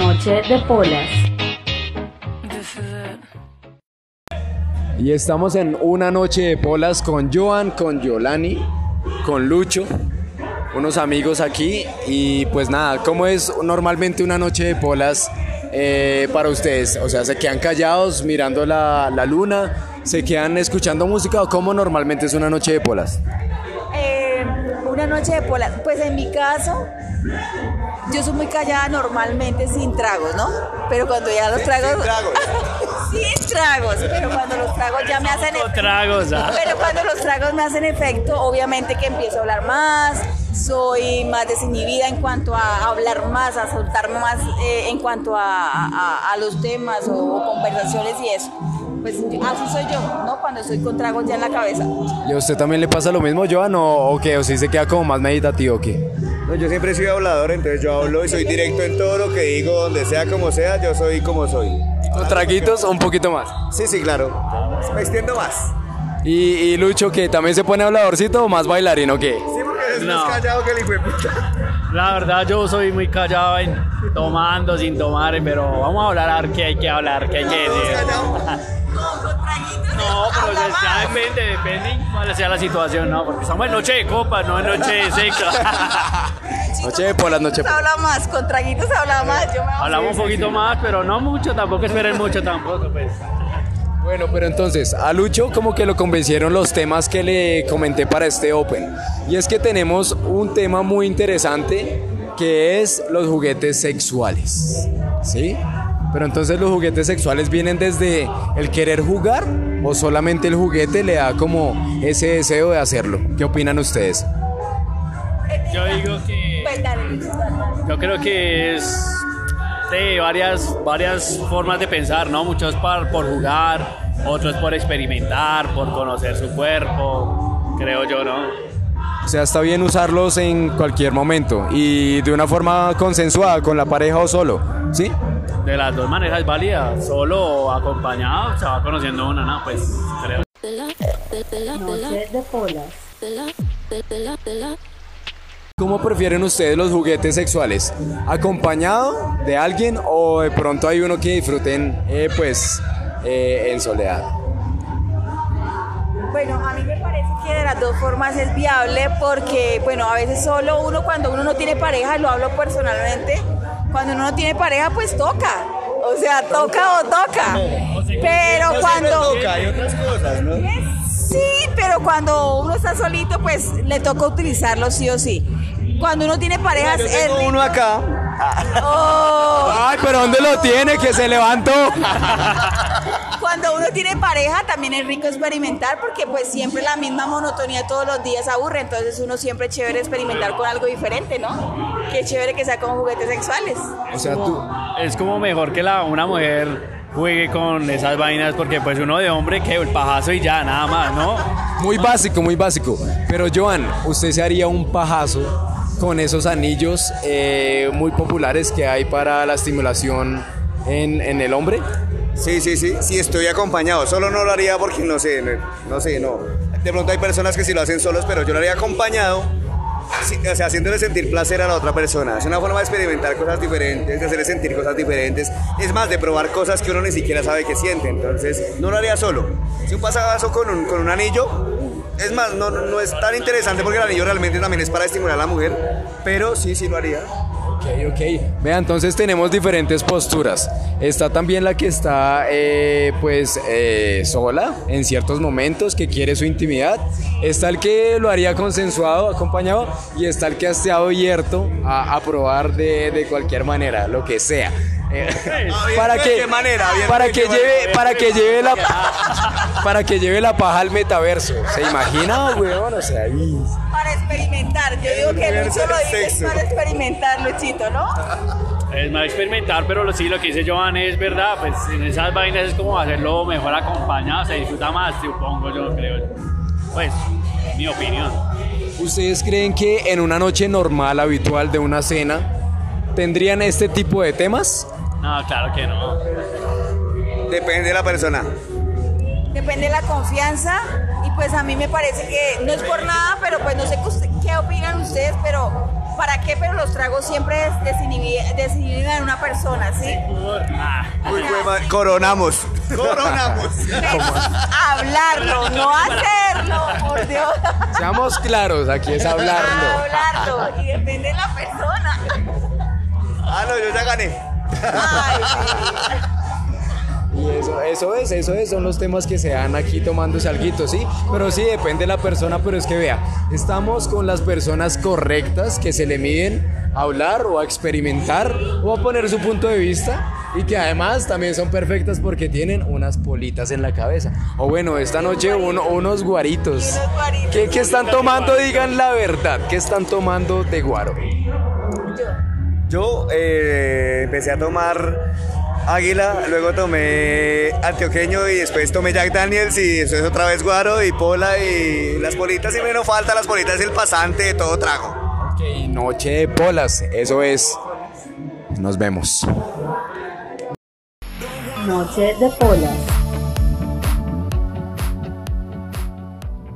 Noche de Polas. Y estamos en una noche de polas con Joan, con Yolani, con Lucho, unos amigos aquí. Y pues nada, ¿cómo es normalmente una noche de polas eh, para ustedes? O sea, ¿se quedan callados mirando la, la luna? ¿Se quedan escuchando música o cómo normalmente es una noche de polas? Eh, una noche de polas. Pues en mi caso, yo soy muy callada normalmente sin tragos, ¿no? Pero cuando ya los tragos. sin tragos. sin tragos, pero cuando los tragos ya me hacen. Tragos, ah. Pero cuando los tragos me hacen efecto, obviamente que empiezo a hablar más, soy más desinhibida en cuanto a hablar más, a soltarme más eh, en cuanto a, a- a los temas o, o conversaciones y eso. Pues así soy yo, ¿no? Cuando estoy con tragos ya en la cabeza. ¿Y a usted también le pasa lo mismo, Joan, o, o qué? ¿O si se queda como más meditativo o qué? No, yo siempre sido hablador, entonces yo hablo y soy directo en todo lo que digo, donde sea como sea, yo soy como soy. ¿Con traguitos o un poquito más? Sí, sí, claro. Me extiendo más. ¿Y, y Lucho, que también se pone habladorcito o más bailarín o qué? Sí, porque eres No. más callado que el hijo de puta. La verdad yo soy muy callado en tomando, sin tomar, pero vamos a hablar a ver qué hay que hablar, qué hay que decir. No, pero ya, ya depende, depende cuál sea la situación, ¿no? Porque estamos en noche de copas, no en noche de sexo. Noche de polas, noche de polas. habla más, con traguitos se habla más. Yo me Hablamos un poquito más, pero no mucho, tampoco esperen mucho tampoco, pues. Bueno, pero entonces, a Lucho como que lo convencieron los temas que le comenté para este Open. Y es que tenemos un tema muy interesante que es los juguetes sexuales. ¿Sí? Pero entonces los juguetes sexuales vienen desde el querer jugar o solamente el juguete le da como ese deseo de hacerlo. ¿Qué opinan ustedes? Yo digo que yo creo que es sí, varias, varias formas de pensar, ¿no? Muchos por, por jugar, otros por experimentar, por conocer su cuerpo, creo yo, ¿no? O sea, está bien usarlos en cualquier momento y de una forma consensuada con la pareja o solo. ¿Sí? De las dos maneras es válida, solo o acompañado, se va conociendo una, ¿no? Pues creo. Noche de Polas. ¿Cómo prefieren ustedes los juguetes sexuales? ¿Acompañado de alguien o de pronto hay uno que disfruten eh, pues eh, en soledad? Bueno, a mí me parece que de las dos formas es viable porque, bueno, a veces solo uno, cuando uno no tiene pareja, lo hablo personalmente, cuando uno no tiene pareja, pues toca. O sea, toca o toca. Pero cuando... siempre toca, hay otras cosas, ¿no? Sí, pero cuando uno está solito, pues le toca utilizarlo sí o sí. Cuando uno tiene parejas Yo tengo uno acá. Oh, Ay, pero ¿dónde lo tiene? Que se levantó. cuando uno tiene pareja también es rico experimentar porque pues siempre la misma monotonía todos los días aburre, entonces uno siempre es chévere experimentar con algo diferente, ¿no? Qué chévere que sea como juguetes sexuales. O sea, tú... Es como mejor que la, una mujer juegue con esas vainas porque pues uno de hombre que el pajazo y ya, nada más, ¿no? Muy básico, muy básico. Pero Joan, ¿usted se haría un pajazo con esos anillos eh, muy populares que hay para la estimulación en, en el hombre? Sí, sí, sí, sí, estoy acompañado. Solo no lo haría porque no sé, no, sé, no. De pronto hay personas que sí lo hacen solos, pero yo lo haría acompañado, sí, o sea, haciéndole sentir placer a la otra persona. Es una forma de experimentar cosas diferentes, de hacerle sentir cosas diferentes. Es más, de probar cosas que uno ni siquiera sabe que siente. Entonces, no lo haría solo. Si un pasabazo con un, con un anillo, es más, no no es tan interesante porque el anillo realmente también es para estimular a la mujer, pero sí, sí lo haría. Ok, ok. Vea, entonces tenemos diferentes posturas. Está también la que está, eh, pues, eh, sola en ciertos momentos, que quiere su intimidad. Está el que lo haría consensuado, acompañado, y está el que ha estado abierto a, a probar de, de cualquier manera, lo que sea. Para ¿de que, manera? Bien, para ¿de que lleve, para que lleve la, para que lleve la paja al metaverso. ¿Se imagina, weón? O sea, y- Para experimentar, yo digo que Lucho lo del dice es sexo. para experimentar, Luchito, ¿no? Es más experimentar, pero lo- sí, lo que dice Joan es verdad, pues en esas vainas es como hacerlo mejor acompañado, se disfruta más, supongo yo, creo. Pues, mi opinión. ¿Ustedes creen que en una noche normal, habitual de una cena, tendrían este tipo de temas? No, claro que no. Depende de la persona. Depende de la confianza y pues a mí me parece que no es por nada, pero pues no sé qué, usted- qué opinan ustedes, pero para qué, pero los tragos siempre desinhiben a una persona, ¿sí? Ah, Uy, güey, coronamos. Coronamos. Hablarlo, no hacerlo, por Dios. Seamos claros, aquí es hablarlo. Hablarlo, y depende de la persona. Ah, no, yo ya gané. Ay, sí. Y eso, eso es, eso es, son los temas que se dan aquí tomándose alguito, ¿sí? Pero sí, depende de la persona, pero es que vea, estamos con las personas correctas que se le miden a hablar o a experimentar o a poner su punto de vista y que además también son perfectas porque tienen unas politas en la cabeza. O bueno, esta noche uno- unos guaritos. ¿Qué, qué están tomando? Digan la verdad, ¿qué están tomando de guaro? Yo. Yo eh, empecé a tomar Águila, luego tomé Antioqueño y después tomé Jack Daniels y después otra vez Guaro y Pola y las politas y menos falta, las politas es el pasante de todo trago. Ok, noche de polas, eso es. Nos vemos. Noche de polas.